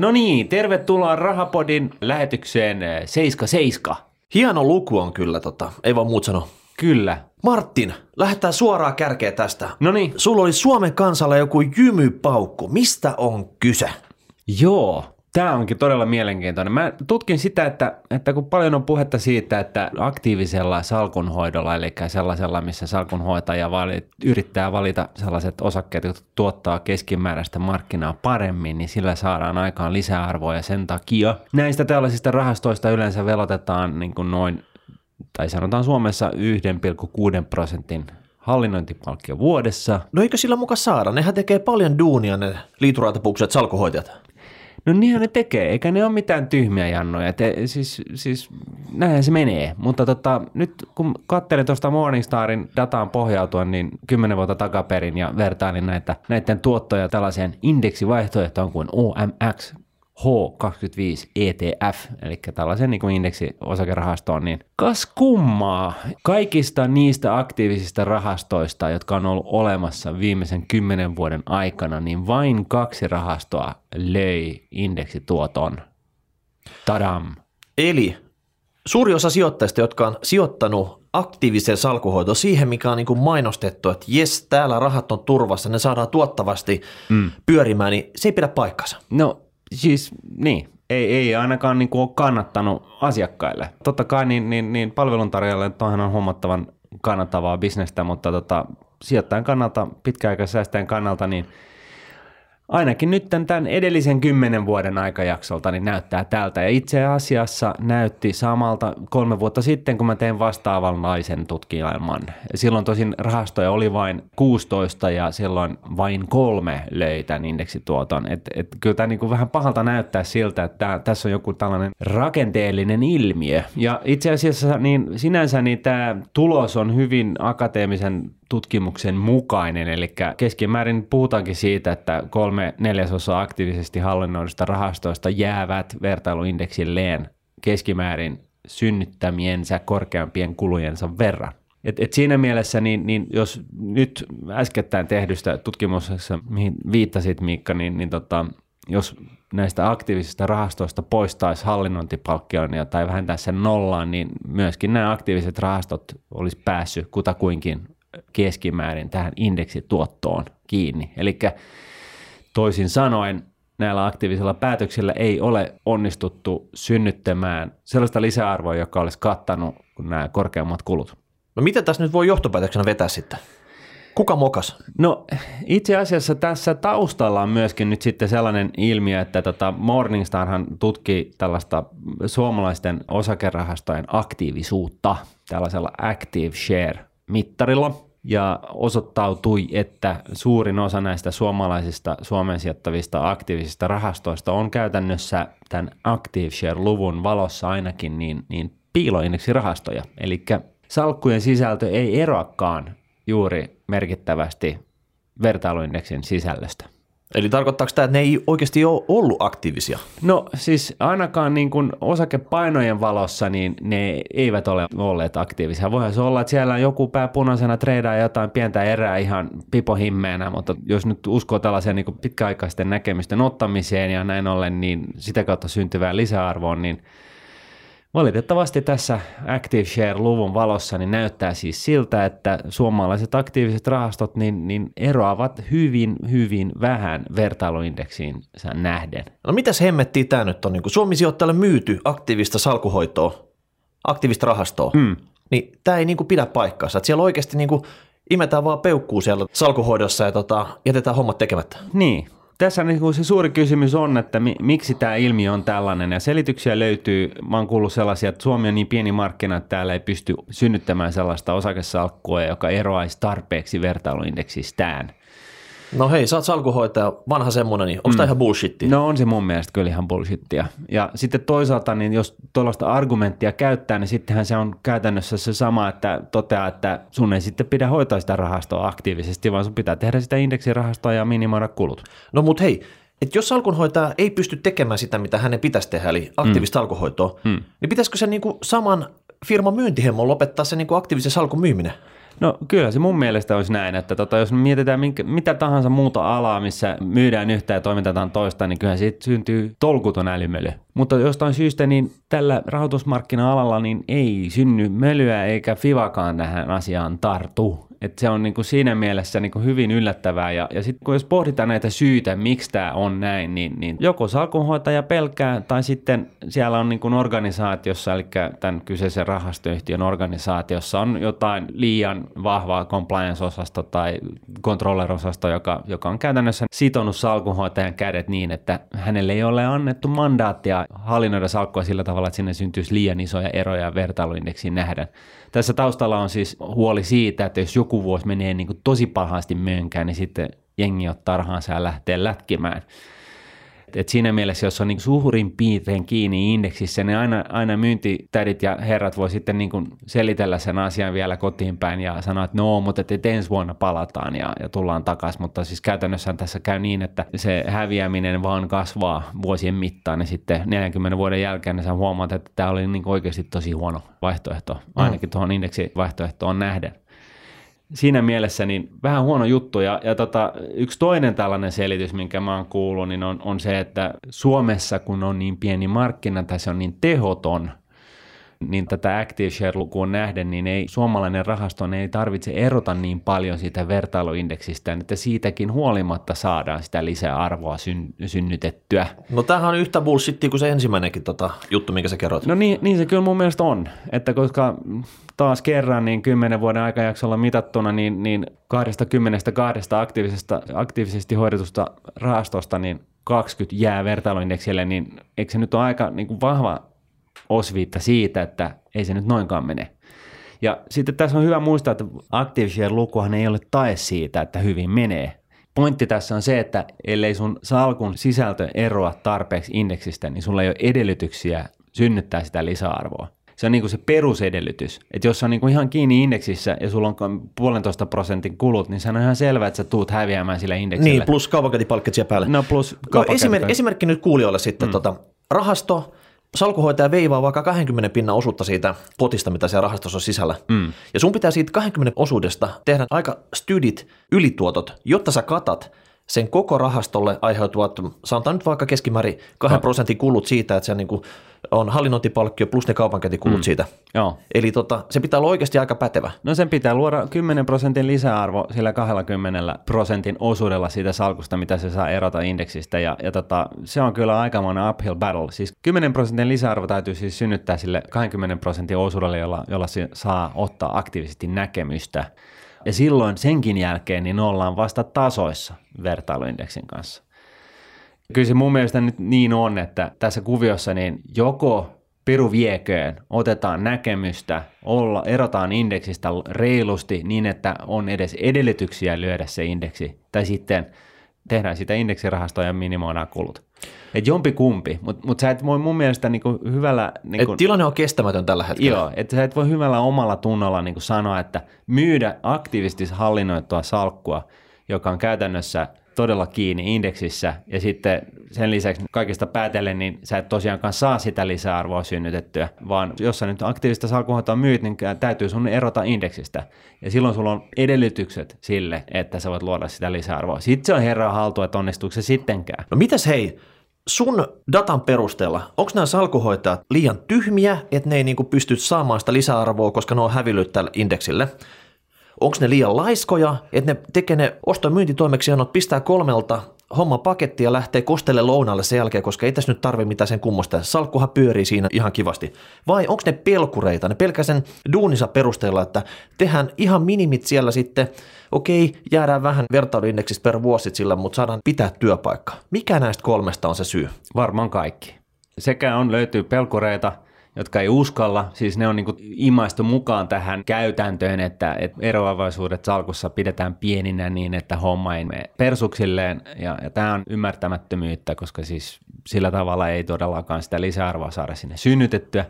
No niin, tervetuloa Rahapodin lähetykseen eh, 77. Hieno luku on kyllä, tota, ei vaan muut sano. Kyllä. Martin, lähdetään suoraan kärkeä tästä. No niin. Sulla oli Suomen kansalla joku jymypaukku. Mistä on kyse? Joo, tämä onkin todella mielenkiintoinen. Mä tutkin sitä, että, että kun paljon on puhetta siitä, että aktiivisella salkunhoidolla, eli sellaisella, missä salkunhoitaja vali, yrittää valita sellaiset osakkeet, jotka tuottaa keskimääräistä markkinaa paremmin, niin sillä saadaan aikaan lisäarvoa ja sen takia näistä tällaisista rahastoista yleensä velotetaan niin kuin noin, tai sanotaan Suomessa 1,6 prosentin hallinnointipalkkio vuodessa. No eikö sillä muka saada? Nehän tekee paljon duunia ne liituraatapukset salkuhoitajat. No niinhän ne tekee, eikä ne ole mitään tyhmiä jannoja. Te, siis, siis näinhän se menee. Mutta tota, nyt kun katselin tuosta Morningstarin dataan pohjautua, niin kymmenen vuotta takaperin ja vertailin näitä, näiden tuottoja tällaiseen indeksivaihtoehtoon kuin OMX, H25 ETF, eli tällaisen niin kuin indeksiosakerahastoon, niin kas kummaa, kaikista niistä aktiivisista rahastoista, jotka on ollut olemassa viimeisen kymmenen vuoden aikana, niin vain kaksi rahastoa löi indeksituoton. Tadam! Eli suuri osa sijoittajista, jotka on sijoittanut aktiiviseen salkuhoitoon siihen, mikä on niin kuin mainostettu, että jes, täällä rahat on turvassa, ne saadaan tuottavasti mm. pyörimään, niin se ei pidä paikkansa. No siis niin, ei, ei ainakaan niin kuin ole kannattanut asiakkaille. Totta kai niin, niin, niin palveluntarjoajalle tuohan on huomattavan kannattavaa bisnestä, mutta tota, sijoittajan kannalta, pitkäaikaisäästäjän kannalta, niin ainakin nyt tämän edellisen kymmenen vuoden aikajaksolta niin näyttää tältä. Ja itse asiassa näytti samalta kolme vuotta sitten, kun mä tein vastaavanlaisen tutkielman. Silloin tosin rahastoja oli vain 16 ja silloin vain kolme löi tämän indeksituoton. Et, et kyllä tämä niin vähän pahalta näyttää siltä, että tää, tässä on joku tällainen rakenteellinen ilmiö. Ja itse asiassa niin sinänsä niin tämä tulos on hyvin akateemisen tutkimuksen mukainen, eli keskimäärin puhutaankin siitä, että kolme neljäsosaa aktiivisesti hallinnoidusta rahastoista jäävät vertailuindeksilleen keskimäärin synnyttämiensä korkeampien kulujensa verran. Et, et siinä mielessä, niin, niin jos nyt äskettäin tehdystä tutkimuksessa, mihin viittasit Miikka, niin, niin tota, jos näistä aktiivisista rahastoista poistaisi hallinnointipalkkion tai vähentäisi sen nollaan, niin myöskin nämä aktiiviset rahastot olisi päässyt kutakuinkin keskimäärin tähän indeksituottoon kiinni. Eli toisin sanoen näillä aktiivisilla päätöksillä ei ole onnistuttu synnyttämään sellaista lisäarvoa, joka olisi kattanut nämä korkeammat kulut. No mitä tässä nyt voi johtopäätöksenä vetää sitten? Kuka mokas? No itse asiassa tässä taustalla on myöskin nyt sitten sellainen ilmiö, että tota Morningstarhan tutki tällaista suomalaisten osakerahastojen aktiivisuutta tällaisella Active Share mittarilla ja osoittautui, että suurin osa näistä suomalaisista Suomen sijoittavista aktiivisista rahastoista on käytännössä tämän Active Share-luvun valossa ainakin niin, niin piiloindeksirahastoja. Eli salkkujen sisältö ei eroakaan juuri merkittävästi vertailuindeksin sisällöstä. Eli tarkoittaako tämä, että ne ei oikeasti ole ollut aktiivisia? No siis ainakaan niin kuin osakepainojen valossa niin ne eivät ole olleet aktiivisia. Voihan se olla, että siellä on joku pää punaisena treidaa jotain pientä erää ihan pipohimmeenä, mutta jos nyt uskoo tällaisen niin pitkäaikaisten näkemysten ottamiseen ja näin ollen, niin sitä kautta syntyvään lisäarvoon, niin Valitettavasti tässä Active Share-luvun valossa niin näyttää siis siltä, että suomalaiset aktiiviset rahastot niin, niin eroavat hyvin, hyvin vähän vertailuindeksiin nähden. No mitäs hemmettiä tämä nyt on? Niin kun Suomi sijoittajalle myyty aktiivista salkuhoitoa, aktiivista rahastoa, mm. niin tämä ei niin kuin pidä paikkaansa. Että siellä oikeasti niin kuin imetään vaan peukkuu siellä salkuhoidossa ja tota, jätetään hommat tekemättä. Niin, tässä niin se suuri kysymys on, että mi, miksi tämä ilmiö on tällainen. Ja selityksiä löytyy. Mä oon kuullut sellaisia, että Suomi on niin pieni markkina, että täällä ei pysty synnyttämään sellaista osakesalkkua, joka eroaisi tarpeeksi vertailuindeksistään. No hei, sä oot salkuhoitaja, vanha semmoinen, niin onko mm. tämä ihan bullshittia? No on se mun mielestä kyllä ihan bullshittia. Ja sitten toisaalta, niin jos tuollaista argumenttia käyttää, niin sittenhän se on käytännössä se sama, että toteaa, että sun ei sitten pidä hoitaa sitä rahastoa aktiivisesti, vaan sun pitää tehdä sitä indeksirahastoa ja minimoida kulut. No mut hei, että jos salkunhoitaja ei pysty tekemään sitä, mitä hänen pitäisi tehdä, eli aktiivista mm. salkuhoitoa, mm. niin pitäisikö se niinku saman firman myyntihemmon lopettaa se niinku aktiivisen salkun myyminen? No kyllä se mun mielestä olisi näin, että tota, jos mietitään minkä, mitä tahansa muuta alaa, missä myydään yhtä ja toimitetaan toista, niin kyllä siitä syntyy tolkuton älymöly. Mutta jostain syystä niin tällä rahoitusmarkkina-alalla niin ei synny mölyä eikä Fivakaan tähän asiaan tartu. Et se on niinku siinä mielessä niinku hyvin yllättävää. Ja, ja sitten kun jos pohditaan näitä syitä, miksi tämä on näin, niin, niin joko salkunhoitaja pelkää tai sitten siellä on niinku organisaatiossa, eli tämän kyseisen rahastoyhtiön organisaatiossa on jotain liian vahvaa compliance-osasto tai controller-osasto, joka, joka on käytännössä sitonut salkunhoitajan kädet niin, että hänelle ei ole annettu mandaattia hallinnoida salkkua sillä tavalla, että sinne syntyisi liian isoja eroja vertailuindeksiin nähdä. Tässä taustalla on siis huoli siitä, että jos joku vuosi menee niin kuin tosi pahasti mönkään, niin sitten jengi ottaa rahansa ja lähtee lätkimään. Et siinä mielessä, jos on niin suurin piirtein kiinni indeksissä, niin aina, aina myyntitädit ja herrat voi sitten niin kuin selitellä sen asian vielä kotiin päin ja sanoa, että no, mutta että ensi vuonna palataan ja, ja tullaan takaisin. Mutta siis käytännössä tässä käy niin, että se häviäminen vaan kasvaa vuosien mittaan ja sitten 40 vuoden jälkeen niin sä huomaat, että tämä oli niin oikeasti tosi huono vaihtoehto, ainakin mm. tuohon indeksivaihtoehtoon nähden siinä mielessä niin vähän huono juttu. Ja, ja tota, yksi toinen tällainen selitys, minkä mä oon kuullut, niin on, on se, että Suomessa kun on niin pieni markkina tai se on niin tehoton, niin tätä Active Share-lukuun nähden, niin ei, suomalainen rahasto ei tarvitse erota niin paljon siitä vertailuindeksistä, että siitäkin huolimatta saadaan sitä lisäarvoa syn, synnytettyä. No tämähän on yhtä bullshittia kuin se ensimmäinenkin tota, juttu, minkä sä kerroit. No niin, niin se kyllä mun mielestä on, että koska taas kerran niin kymmenen vuoden aikajaksolla mitattuna, niin, niin 22 aktiivisesta, aktiivisesti hoidetusta rahastosta, niin 20 jää vertailuindeksille, niin eikö se nyt ole aika niin kuin vahva osviitta siitä, että ei se nyt noinkaan mene. Ja sitten tässä on hyvä muistaa, että Active lukuhan ei ole tae siitä, että hyvin menee. Pointti tässä on se, että ellei sun salkun sisältö eroa tarpeeksi indeksistä, niin sulla ei ole edellytyksiä synnyttää sitä lisäarvoa. Se on niin kuin se perusedellytys. Että jos on niin kuin ihan kiinni indeksissä ja sulla on puolentoista prosentin kulut, niin se on ihan selvää, että sä tuut häviämään sillä indeksillä. Niin, plus kaupankäyntipalkkat siellä päälle. No plus no, esimerkki, esimerkki nyt kuulijoille sitten. Mm. Tota, rahasto salkuhoitaja veivaa vaikka 20 pinnan osuutta siitä potista, mitä siellä rahastossa on sisällä. Mm. Ja sun pitää siitä 20 osuudesta tehdä aika stydit ylituotot, jotta sä katat sen koko rahastolle aiheutuvat, sanotaan nyt vaikka keskimäärin 2 prosentin kulut siitä, että se niin kuin on hallinnointipalkkio plus ne kaupankäyntikulut mm. siitä. Joo. Eli tota, se pitää olla oikeasti aika pätevä. No sen pitää luoda 10 prosentin lisäarvo sillä 20 prosentin osuudella siitä salkusta, mitä se saa erota indeksistä. Ja, ja tota, se on kyllä aikamoinen uphill battle. Siis 10 prosentin lisäarvo täytyy siis synnyttää sille 20 prosentin osuudelle, jolla, jolla se saa ottaa aktiivisesti näkemystä. Ja silloin senkin jälkeen niin ollaan vasta tasoissa vertailuindeksin kanssa. Kyllä se mun mielestä nyt niin on, että tässä kuviossa niin joko peru vieköön, otetaan näkemystä, olla, erotaan indeksistä reilusti niin, että on edes edellytyksiä lyödä se indeksi, tai sitten tehdään sitä indeksirahastoa ja minimoidaan kulut. Et jompi kumpi, mutta mut sä et voi mun mielestä niinku hyvällä... Niinku, et tilanne on kestämätön tällä hetkellä. Joo, että sä et voi hyvällä omalla tunnolla niinku sanoa, että myydä aktiivisesti hallinnoitua salkkua, joka on käytännössä todella kiinni indeksissä ja sitten sen lisäksi kaikista päätellen, niin sä et tosiaankaan saa sitä lisäarvoa synnytettyä, vaan jos sä nyt aktiivista salkuhoitoa myyt, niin täytyy sun erota indeksistä. Ja silloin sulla on edellytykset sille, että sä voit luoda sitä lisäarvoa. Sitten se on herran haltu, että onnistuuko se sittenkään. No mitäs hei, sun datan perusteella, onko nämä salkuhoitajat liian tyhmiä, että ne ei niinku pysty saamaan sitä lisäarvoa, koska ne on hävillyt tälle indeksille? Onko ne liian laiskoja, että ne tekee ne osto- ja myyntitoimeksiannot, pistää kolmelta homma paketti ja lähtee kostelle lounalle sen jälkeen, koska ei tässä nyt tarvi mitään sen kummosta. Salkkuhan pyörii siinä ihan kivasti. Vai onko ne pelkureita, ne pelkää sen duunissa perusteella, että tehdään ihan minimit siellä sitten, okei, jäädään vähän vertailuindeksistä per vuosi sillä, mutta saadaan pitää työpaikka. Mikä näistä kolmesta on se syy? Varmaan kaikki. Sekä on löytyy pelkureita – jotka ei uskalla, siis ne on niin imaistu mukaan tähän käytäntöön, että, että eroavaisuudet salkussa pidetään pieninä niin, että homma ei mene persuksilleen, ja, ja tämä on ymmärtämättömyyttä, koska siis sillä tavalla ei todellakaan sitä lisäarvoa saada sinne synnytettyä.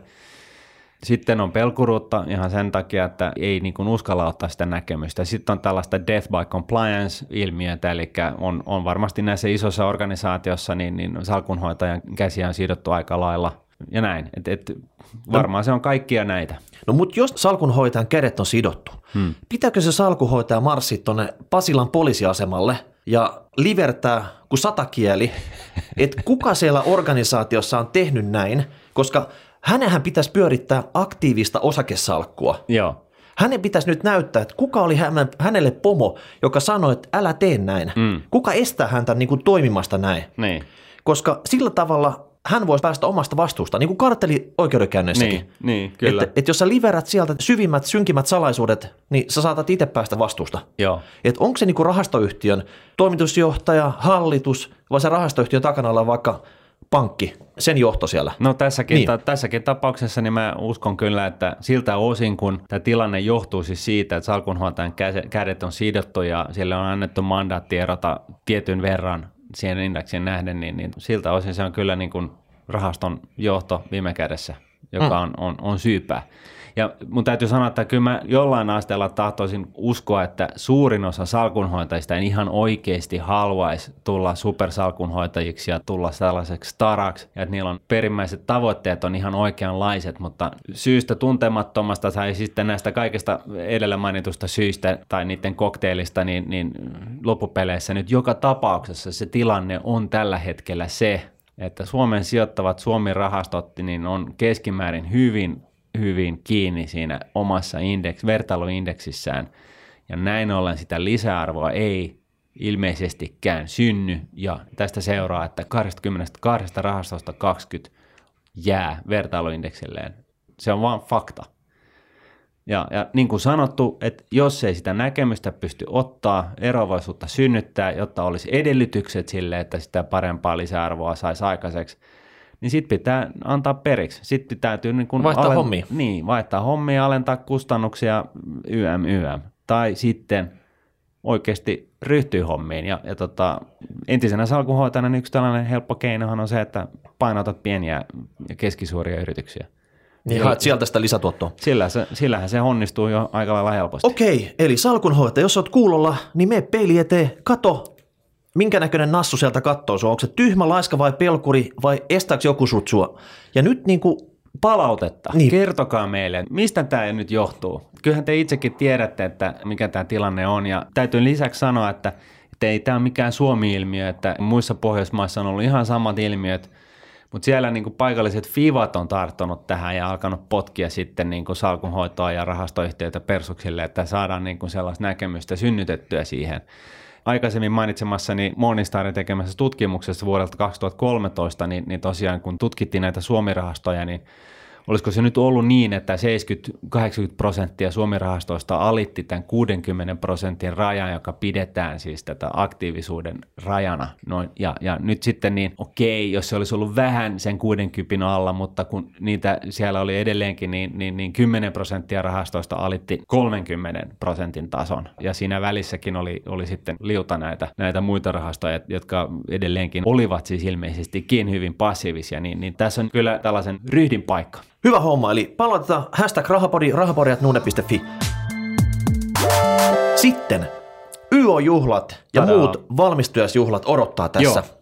Sitten on pelkuruutta ihan sen takia, että ei niin kuin uskalla ottaa sitä näkemystä. Sitten on tällaista death by compliance-ilmiötä, eli on, on varmasti näissä isossa organisaatiossa niin, niin salkunhoitajan käsiä on sidottu aika lailla ja näin. Et, et varmaan se on kaikkia näitä. No mutta jos salkunhoitajan kädet on sidottu, hmm. pitääkö se salkunhoitaja marssia tuonne Pasilan poliisiasemalle ja livertää kuin satakieli, että kuka siellä organisaatiossa on tehnyt näin, koska hänenhän pitäisi pyörittää aktiivista osakesalkkua. Joo. Hänen pitäisi nyt näyttää, että kuka oli hänelle pomo, joka sanoi, että älä tee näin. Mm. Kuka estää häntä niin kuin toimimasta näin. Niin. Koska sillä tavalla hän voisi päästä omasta vastuusta, niin kuin karteli oikeudenkäynnissäkin. Niin, niin kyllä. Että et jos sä liverät sieltä syvimmät, synkimmät salaisuudet, niin sä saatat itse päästä vastuusta. Joo. Et onko se niin kuin rahastoyhtiön toimitusjohtaja, hallitus, vai se rahastoyhtiön takana olla vaikka pankki, sen johto siellä. No tässäkin, niin. ta- tässäkin tapauksessa niin mä uskon kyllä, että siltä osin kun tämä tilanne johtuu siis siitä, että salkunhuoltajan kädet on sidottu ja sille on annettu mandaatti erota tietyn verran siihen indeksin nähden, niin, niin siltä osin se on kyllä niin kuin rahaston johto viime kädessä, joka mm. on, on, on syypää. Ja mun täytyy sanoa, että kyllä mä jollain asteella tahtoisin uskoa, että suurin osa salkunhoitajista en ihan oikeasti haluaisi tulla supersalkunhoitajiksi ja tulla sellaiseksi staraksi, ja että niillä on perimmäiset tavoitteet on ihan oikeanlaiset, mutta syystä tuntemattomasta tai sitten näistä kaikista edellä mainitusta syistä tai niiden kokteilista, niin, niin loppupeleissä nyt joka tapauksessa se tilanne on tällä hetkellä se, että Suomen sijoittavat Suomi-rahastot niin on keskimäärin hyvin hyvin kiinni siinä omassa indeks, vertailuindeksissään, ja näin ollen sitä lisäarvoa ei ilmeisestikään synny, ja tästä seuraa, että 22 rahastosta 20 jää vertailuindeksilleen. Se on vaan fakta. Ja, ja niin kuin sanottu, että jos ei sitä näkemystä pysty ottaa, eroavaisuutta synnyttää, jotta olisi edellytykset sille, että sitä parempaa lisäarvoa saisi aikaiseksi, niin sitten pitää antaa periksi. Sitten täytyy niin kuin vaihtaa alent- hommia. Niin, vaihtaa hommia, alentaa kustannuksia, YM, YM. Tai sitten oikeasti ryhtyy hommiin. Ja, ja tota, entisenä salkunhoitajana niin yksi tällainen helppo keinohan on se, että painotat pieniä ja keskisuuria yrityksiä. Niin haet sieltä sitä lisätuottoa. Sillä se, sillähän se onnistuu jo aika lailla helposti. Okei, eli salkunhoitaja, jos olet kuulolla, niin me peili eteen, kato, minkä näköinen nassu sieltä kattoo sua, onko se tyhmä, laiska vai pelkuri vai estääkö joku sut sua? Ja nyt niin kuin palautetta. Niin. Kertokaa meille, mistä tämä nyt johtuu. Kyllähän te itsekin tiedätte, että mikä tämä tilanne on ja täytyy lisäksi sanoa, että, että ei tämä ole mikään Suomi-ilmiö, että muissa Pohjoismaissa on ollut ihan samat ilmiöt, mutta siellä niin kuin paikalliset fivat on tarttunut tähän ja alkanut potkia sitten niin kuin salkunhoitoa ja rahastoyhtiöitä persuksille, että saadaan niin kuin sellaista näkemystä synnytettyä siihen aikaisemmin mainitsemassani Morningstarin tekemässä tutkimuksessa vuodelta 2013, niin, niin tosiaan kun tutkittiin näitä suomirahastoja, niin olisiko se nyt ollut niin, että 70-80 prosenttia Suomi-rahastoista alitti tämän 60 prosentin rajan, joka pidetään siis tätä aktiivisuuden rajana. Noin, ja, ja nyt sitten niin, okei, jos se olisi ollut vähän sen 60 alla, mutta kun niitä siellä oli edelleenkin, niin, niin, niin 10 prosenttia rahastoista alitti 30 prosentin tason. Ja siinä välissäkin oli, oli sitten liuta näitä, näitä muita rahastoja, jotka edelleenkin olivat siis ilmeisestikin hyvin passiivisia, niin, niin tässä on kyllä tällaisen ryhdin paikka. Hyvä homma, eli palautetaan hashtag rahapodi, rahapodi.nuune.fi. Sitten YO-juhlat ja Tadaa. muut valmistujaisjuhlat odottaa tässä. Joo.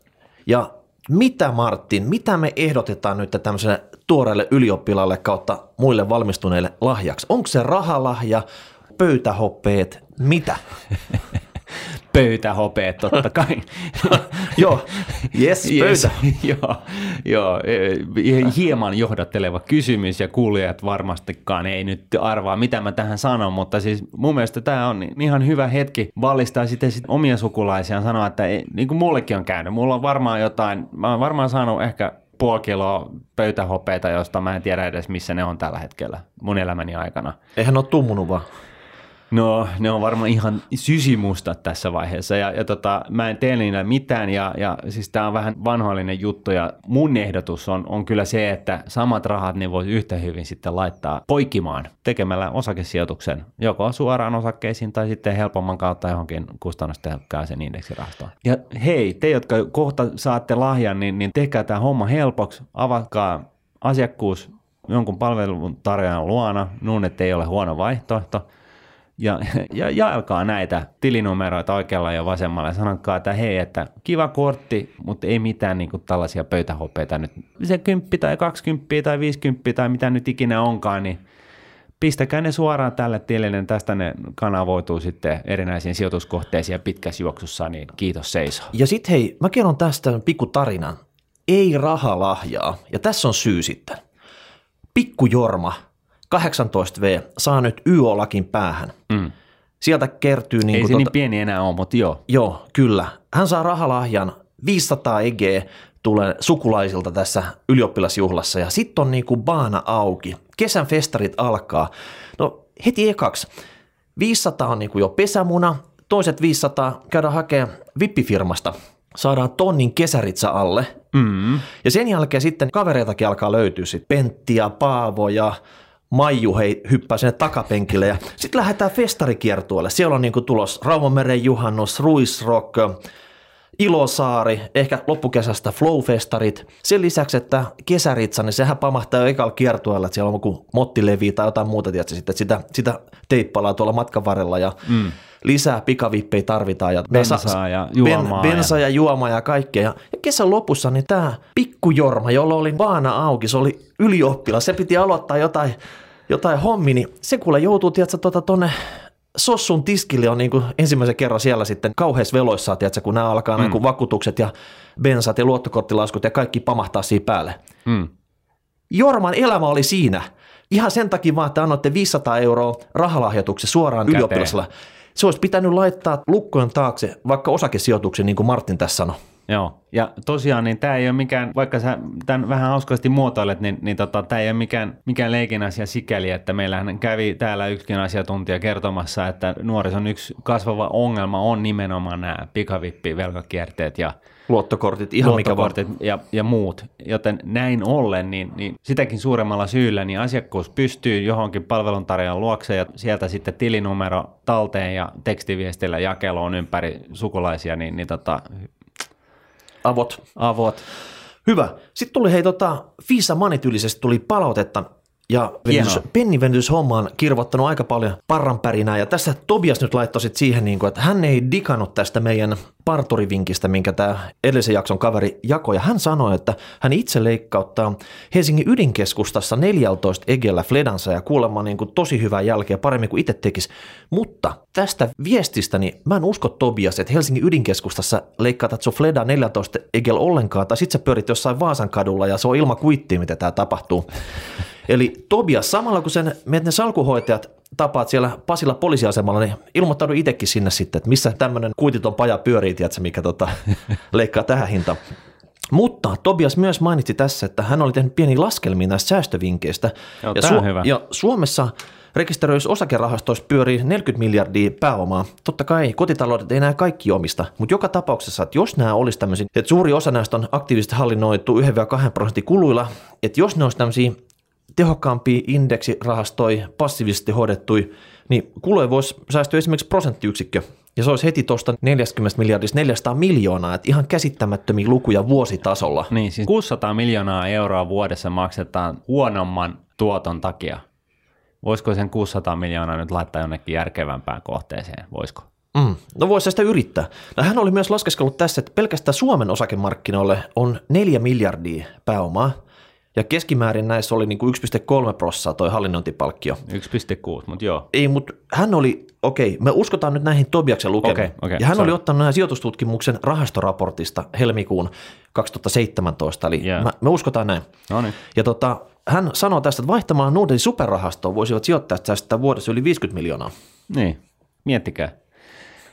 Ja mitä Martin, mitä me ehdotetaan nyt tämmöiselle tuoreelle ylioppilalle kautta muille valmistuneille lahjaksi? Onko se rahalahja, pöytähoppeet, mitä? pöytähopeet totta kai. joo, yes, pöytä. joo, joo, e, hieman johdatteleva kysymys ja kuulijat varmastikaan ei nyt arvaa, mitä mä tähän sanon, mutta siis mun mielestä tämä on ihan hyvä hetki valistaa sitten sit omia sukulaisia sanoa, että ei, niin kuin mullekin on käynyt, mulla on varmaan jotain, mä oon varmaan saanut ehkä puoli kiloa pöytähopeita, josta mä en tiedä edes missä ne on tällä hetkellä mun elämäni aikana. Eihän ne ole tummunut vaan. No ne on varmaan ihan sysimusta tässä vaiheessa ja, ja tota, mä en tee niillä mitään ja, ja siis tämä on vähän vanhoillinen juttu ja mun ehdotus on, on kyllä se, että samat rahat ne voisi yhtä hyvin sitten laittaa poikimaan tekemällä osakesijoituksen. Joko suoraan osakkeisiin tai sitten helpomman kautta johonkin kustannustehokkaaseen indeksirahastoon. Ja hei, te jotka kohta saatte lahjan, niin, niin tehkää tämä homma helpoksi, avatkaa asiakkuus jonkun palvelun tarjoajan luona, nuun, että ei ole huono vaihtoehto – ja, ja jaelkaa näitä tilinumeroita oikealla ja vasemmalla ja sanokaa, että hei, että kiva kortti, mutta ei mitään niin kuin tällaisia pöytähopeita nyt. Se 10 tai 20 tai 50 tai mitä nyt ikinä onkaan, niin pistäkää ne suoraan tälle tilille, niin tästä ne kanavoituu sitten erinäisiin sijoituskohteisiin ja pitkässä juoksussa, niin kiitos seiso. Ja sitten hei, mä kerron tästä pikku tarinan. Ei rahalahjaa, ja tässä on syy sitten. Pikku Jorma, 18V, saa nyt YO-lakin päähän. Mm. Sieltä kertyy... Niin Ei kuin se tota, niin pieni enää ole, mutta joo. Joo, kyllä. Hän saa rahalahjan 500 EG tulee sukulaisilta tässä ylioppilasjuhlassa ja sitten on niinku baana auki. Kesän festarit alkaa. No heti ekaksi. 500 on niinku jo pesämuna, toiset 500 käydään hakemaan vippifirmasta. Saadaan tonnin kesäritsa alle. Mm. Ja sen jälkeen sitten kavereitakin alkaa löytyä sitten Pentti ja Paavo ja Maiju hei, hyppää sinne takapenkille ja sitten lähdetään festarikiertueelle. Siellä on niinku tulos Raumameren juhannus, Ruisrock, Ilosaari, ehkä loppukesästä Flowfestarit. Sen lisäksi, että kesäritsa, niin sehän pamahtaa jo ekalla kiertueella, että siellä on joku mottilevi tai jotain muuta, sitten, että sitä, sitä teippalaa tuolla matkan varrella ja mm. Lisää pikavippejä tarvitaan. Ja Bensaa ja juomaa. Ben, bensa ja juomaa ja kaikkea. Ja, kesän lopussa niin tämä pikkujorma, jolla oli vaana auki, se oli ylioppilas, se piti aloittaa jotain, jotain hommi, niin se kuule joutuu, tiedätkö, tuota, tonne Sossun tiskille on niin kuin ensimmäisen kerran siellä sitten kauheissa veloissa, tiedätkö, kun nämä alkaa mm. niin vakuutukset ja bensat ja luottokorttilaskut ja kaikki pamahtaa siihen päälle. Mm. Jorman elämä oli siinä. Ihan sen takia vaan, että annoitte 500 euroa rahalahjoituksen suoraan Käteen. ylioppilasella. Se olisi pitänyt laittaa lukkojen taakse vaikka osakesijoituksen, niin kuin Martin tässä sanoi. Joo, ja tosiaan niin tämä ei ole mikään, vaikka sä tämän vähän hauskasti muotoilet, niin, niin tota, tämä ei ole mikään, mikään leikin asia sikäli, että meillähän kävi täällä yksikin asiantuntija kertomassa, että nuorison yksi kasvava ongelma on nimenomaan nämä pikavippi-velkakierteet ja luottokortit, ihan luottokortit mikä ja, ja muut. Joten näin ollen, niin, niin sitäkin suuremmalla syyllä, niin asiakkuus pystyy johonkin palveluntarjoajan luokse ja sieltä sitten tilinumero talteen ja tekstiviestillä jakeluun ympäri sukulaisia, niin, niin tota, Avot. Avot. Hyvä. Sitten tuli hei tota, Fisa Manityylisesti tuli palautetta ja venitys, pennivenytyshomma kirvoittanut aika paljon parranpärinää ja tässä Tobias nyt laittoi sit siihen, niin kuin, että hän ei digannut tästä meidän parturivinkistä, minkä tämä edellisen jakson kaveri jakoi ja hän sanoi, että hän itse leikkauttaa Helsingin ydinkeskustassa 14 egellä Fledansa ja kuulemma niin kuin tosi hyvää jälkeä paremmin kuin itse tekisi, mutta tästä viestistä niin mä en usko Tobias, että Helsingin ydinkeskustassa leikkaatat sun Fleda 14 egel ollenkaan tai sit sä pyörit jossain Vaasan kadulla ja se on ilma kuittia, mitä tämä tapahtuu. Eli Tobias, samalla kun sen, ne salkuhoitajat tapaat siellä Pasilla poliisiasemalla, niin ilmoittaudu itsekin sinne sitten, että missä tämmöinen kuititon paja pyörii, tiedätkö, mikä tota, leikkaa tähän hintaan. Mutta Tobias myös mainitsi tässä, että hän oli tehnyt pieni laskelmia näistä säästövinkkeistä. Joo, ja, Su- hyvä. ja Suomessa rekisteröissä osakerahastoissa pyörii 40 miljardia pääomaa. Totta kai kotitaloudet ei nämä kaikki omista, mutta joka tapauksessa, että jos nämä olisi tämmöisiä, että suuri osa näistä on aktiivisesti hallinnoitu 1-2 prosentin kuluilla, että jos ne olisi tämmöisiä tehokkaampia indeksirahastoja, passiivisesti hoidettui, niin kuluja voisi säästyä esimerkiksi prosenttiyksikkö. Ja se olisi heti tuosta 40 miljardista 400 miljoonaa, että ihan käsittämättömiä lukuja vuositasolla. Niin, siis 600 miljoonaa euroa vuodessa maksetaan huonomman tuoton takia. Voisiko sen 600 miljoonaa nyt laittaa jonnekin järkevämpään kohteeseen? Voisiko? Mm. No voisi sitä yrittää. No hän oli myös laskeskellut tässä, että pelkästään Suomen osakemarkkinoille on 4 miljardia pääomaa, ja keskimäärin näissä oli niin kuin 1,3 prosenttia toi hallinnointipalkkio. 1,6, mutta joo. Ei, mutta hän oli, okei, me uskotaan nyt näihin Tobiaksen lukemiin. Okei, okei, ja hän sorry. oli ottanut nämä sijoitustutkimuksen rahastoraportista helmikuun 2017, eli yeah. me uskotaan näin. No niin. Ja tota, hän sanoo tästä, että vaihtamaan Nordenin superrahastoon voisivat sijoittajat säästää vuodessa yli 50 miljoonaa. Niin, miettikää.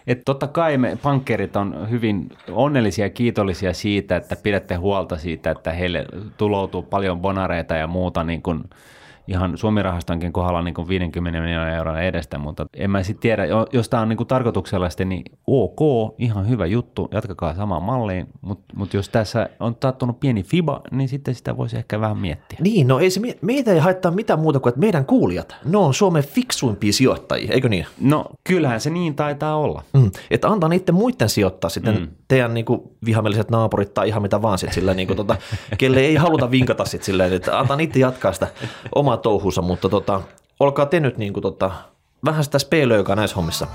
Että totta kai me pankkerit on hyvin onnellisia ja kiitollisia siitä, että pidätte huolta siitä, että heille tuloutuu paljon bonareita ja muuta niin kuin ihan Suomi-rahastonkin kohdalla niin kuin 50 miljoonaa euroa edestä, mutta en mä sitten tiedä, jo- jos tämä on niin kuin tarkoituksellisesti, niin ok, ihan hyvä juttu, jatkakaa samaan malliin, mutta mut jos tässä on tattunut pieni fiba, niin sitten sitä voisi ehkä vähän miettiä. Niin, no ei se, meitä ei haittaa mitään muuta kuin, että meidän kuulijat, ne on Suomen fiksuimpia sijoittajia, eikö niin? No kyllähän se niin taitaa olla. Mm. Että antaa niiden muiden sijoittaa sitten mm. Teidän niin kuin, vihamieliset naapurit tai ihan mitä vaan sitten sillä, niin kuin, tota, kelle ei haluta vinkata sitten silleen, että antaa niiden jatkaa sitä omaa touhunsa, mutta tota, olkaa te nyt niin kuin, tota, vähän sitä speilöikaa näissä hommissa.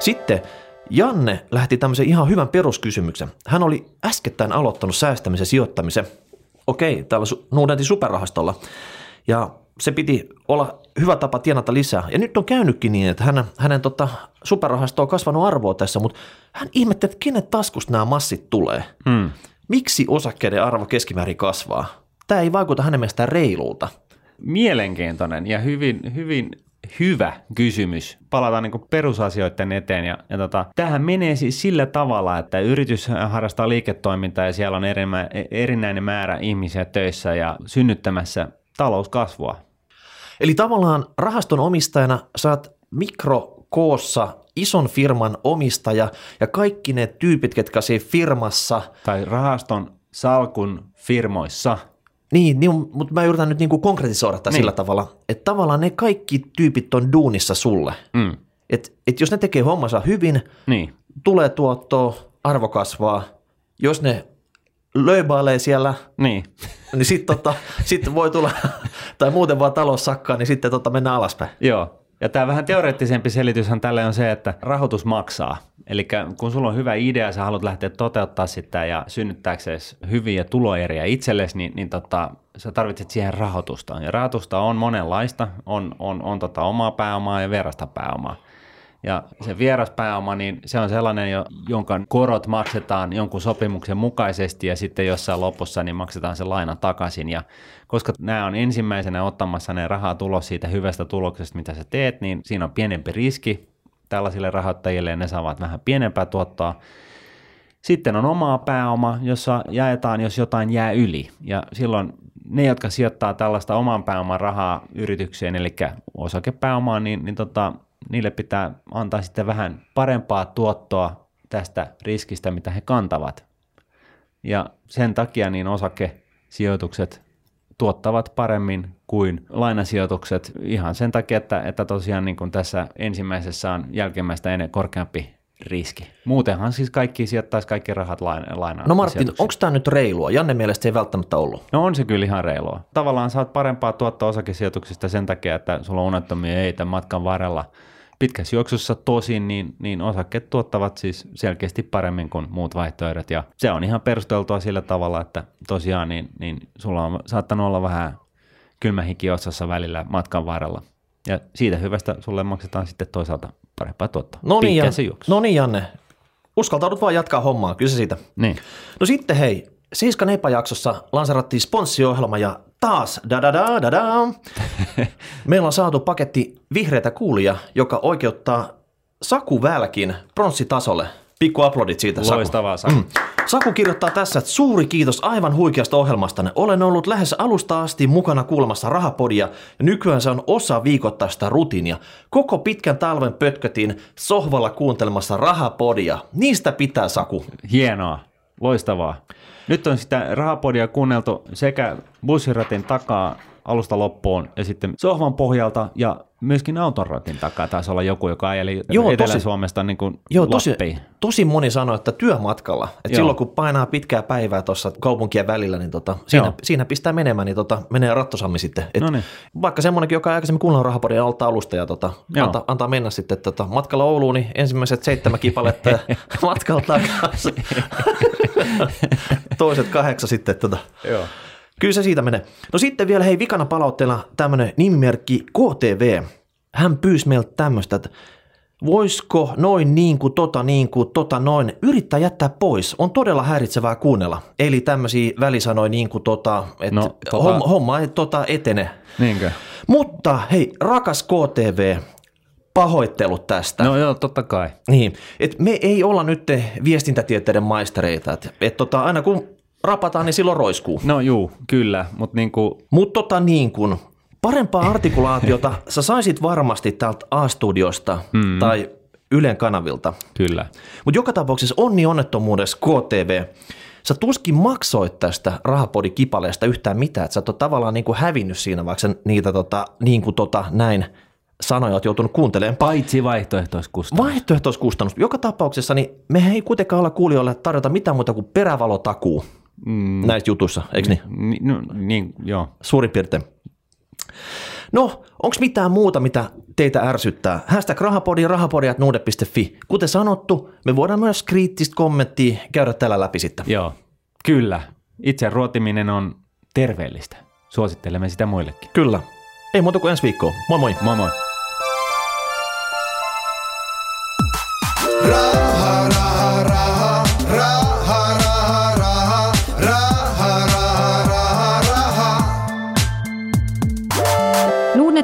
Sitten Janne lähti tämmöisen ihan hyvän peruskysymyksen. Hän oli äskettäin aloittanut säästämisen sijoittamisen. Okei, täällä Nuudentin superrahastolla. Ja se piti olla hyvä tapa tienata lisää. Ja nyt on käynytkin niin, että hänen, hänen tota, superrahasto on kasvanut arvoa tässä, mutta hän ihmetteli, että kenen taskusta nämä massit tulee. Hmm. Miksi osakkeiden arvo keskimäärin kasvaa? Tämä ei vaikuta hänen mielestään reilulta. Mielenkiintoinen ja hyvin, hyvin hyvä kysymys. Palataan niin perusasioiden eteen. Ja, ja tota, tähän menee siis sillä tavalla, että yritys harrastaa liiketoimintaa ja siellä on erimä, erinäinen määrä ihmisiä töissä ja synnyttämässä talouskasvua. Eli tavallaan rahaston omistajana saat mikrokoossa ison firman omistaja ja kaikki ne tyypit, ketkä siinä firmassa... Tai rahaston salkun firmoissa. Niin, niin mutta mä yritän nyt niinku konkretisoida tätä niin. sillä tavalla, että tavallaan ne kaikki tyypit on duunissa sulle. Mm. Et, et jos ne tekee hommansa hyvin, niin. tulee tuottoa, arvo kasvaa. Jos ne löybailee siellä, niin, niin sitten tota, sit voi tulla, tai muuten vaan talous sakkaa, niin sitten tota mennään alaspäin. Joo, ja tämä vähän teoreettisempi selityshän tälle on se, että rahoitus maksaa. Eli kun sulla on hyvä idea, sä haluat lähteä toteuttaa sitä ja synnyttääksesi hyviä tuloeriä itsellesi, niin, niin tota, sä tarvitset siihen rahoitusta. Ja rahoitusta on monenlaista, on, on, on tota omaa pääomaa ja verrasta pääomaa. Ja se vieraspääoma, niin se on sellainen, jonka korot maksetaan jonkun sopimuksen mukaisesti ja sitten jossain lopussa niin maksetaan se laina takaisin. Ja koska nämä on ensimmäisenä ottamassa ne rahaa tulos siitä hyvästä tuloksesta, mitä sä teet, niin siinä on pienempi riski tällaisille rahoittajille ja ne saavat vähän pienempää tuottoa. Sitten on omaa pääoma, jossa jaetaan, jos jotain jää yli. Ja silloin ne, jotka sijoittaa tällaista oman pääoman rahaa yritykseen, eli osakepääomaan, niin, niin tota, niille pitää antaa sitten vähän parempaa tuottoa tästä riskistä, mitä he kantavat. Ja sen takia niin osakesijoitukset tuottavat paremmin kuin lainasijoitukset ihan sen takia, että, että tosiaan niin kuin tässä ensimmäisessä on jälkimmäistä ennen korkeampi riski. Muutenhan siis kaikki sijoittaisi kaikki rahat lainaan. No Martin, onko tämä nyt reilua? Janne mielestä se ei välttämättä ollut. No on se kyllä ihan reilua. Tavallaan saat parempaa tuottoa osakesijoituksista sen takia, että sulla on unettomia eitä matkan varrella – pitkässä juoksussa tosin, niin, niin osakkeet tuottavat siis selkeästi paremmin kuin muut vaihtoehdot. Ja se on ihan perusteltua sillä tavalla, että tosiaan niin, niin sulla on saattanut olla vähän kylmähiki osassa välillä matkan varrella. Ja siitä hyvästä sulle maksetaan sitten toisaalta parempaa tuottoa. No niin, Janne. no niin Janne, uskaltaudut vaan jatkaa hommaa, kyse siitä. Niin. No sitten hei, Siiskan epäjaksossa lanserattiin sponssiohjelma ja taas da da da da da. Meillä on saatu paketti vihreitä kuulia, joka oikeuttaa Saku Välkin pronssitasolle. Pikku aplodit siitä, Saku. Loistavaa, Saku. Mm. Saku kirjoittaa tässä, että suuri kiitos aivan huikeasta ohjelmastanne. Olen ollut lähes alusta asti mukana kuulemassa rahapodia ja nykyään se on osa viikoittaista rutiinia. Koko pitkän talven pötkötin sohvalla kuuntelemassa rahapodia. Niistä pitää, Saku. Hienoa, loistavaa. Nyt on sitä rahapodia kuunneltu sekä bussiratin takaa alusta loppuun ja sitten sohvan pohjalta ja myöskin autonratin takaa taisi olla joku, joka ajeli joo, Etelä-Suomesta niin kuin joo, tosi, tosi moni sanoi, että työmatkalla, että silloin kun painaa pitkää päivää tuossa kaupunkien välillä, niin tota, siinä, siinä, pistää menemään, niin tota, menee rattosammi sitten. Et niin. Vaikka semmoinenkin, joka aikaisemmin kuunnellut rahapodia alta alusta ja tota, antaa, antaa, mennä sitten tota, matkalla Ouluun, niin ensimmäiset seitsemän kipaletta ja matkalla takaisin. Toiset kahdeksan sitten. Tota. Joo. Kyllä se siitä menee. No sitten vielä hei vikana palautteella tämmöinen nimimerkki KTV. Hän pyysi meiltä tämmöistä, että voisiko noin niin kuin tota niin kuin tota noin yrittää jättää pois. On todella häiritsevää kuunnella. Eli tämmöisiä välisanoja niin kuin tota, että no, tota... homma, homma ei tota etene. Niinkö? Mutta hei, rakas KTV, pahoittelut tästä. No joo, totta kai. Niin, et me ei olla nyt viestintätieteiden maistereita. Et, et tota, aina kun rapataan, niin silloin roiskuu. No juu, kyllä, mutta niin kuin... Mut tota niin kuin, parempaa artikulaatiota sä saisit varmasti täältä A-studiosta mm. tai Ylen kanavilta. Kyllä. Mutta joka tapauksessa onni onnettomuudessa KTV, sä tuskin maksoit tästä rahapodikipaleesta yhtään mitään, että sä oot tavallaan niin kuin hävinnyt siinä, vaikka niitä tota, niin kuin tota, näin sanoja oot joutunut kuuntelemaan. Paitsi vaihtoehtoiskustannus. Vaihtoehtoiskustannus. Joka tapauksessa niin me ei kuitenkaan olla kuulijoille tarjota mitään muuta kuin perävalotakuu mm. näissä jutuissa, eikö niin? Ni, no, niin, joo. Suurin piirtein. No, onko mitään muuta, mitä teitä ärsyttää? Hashtag rahapodi, rahapodi.nuude.fi. Kuten sanottu, me voidaan myös kriittistä kommenttia käydä tällä läpi sitten. Joo, kyllä. Itse ruotiminen on terveellistä. Suosittelemme sitä muillekin. Kyllä. Ei muuta kuin ensi viikkoon. Moi moi. Moi moi. Raha,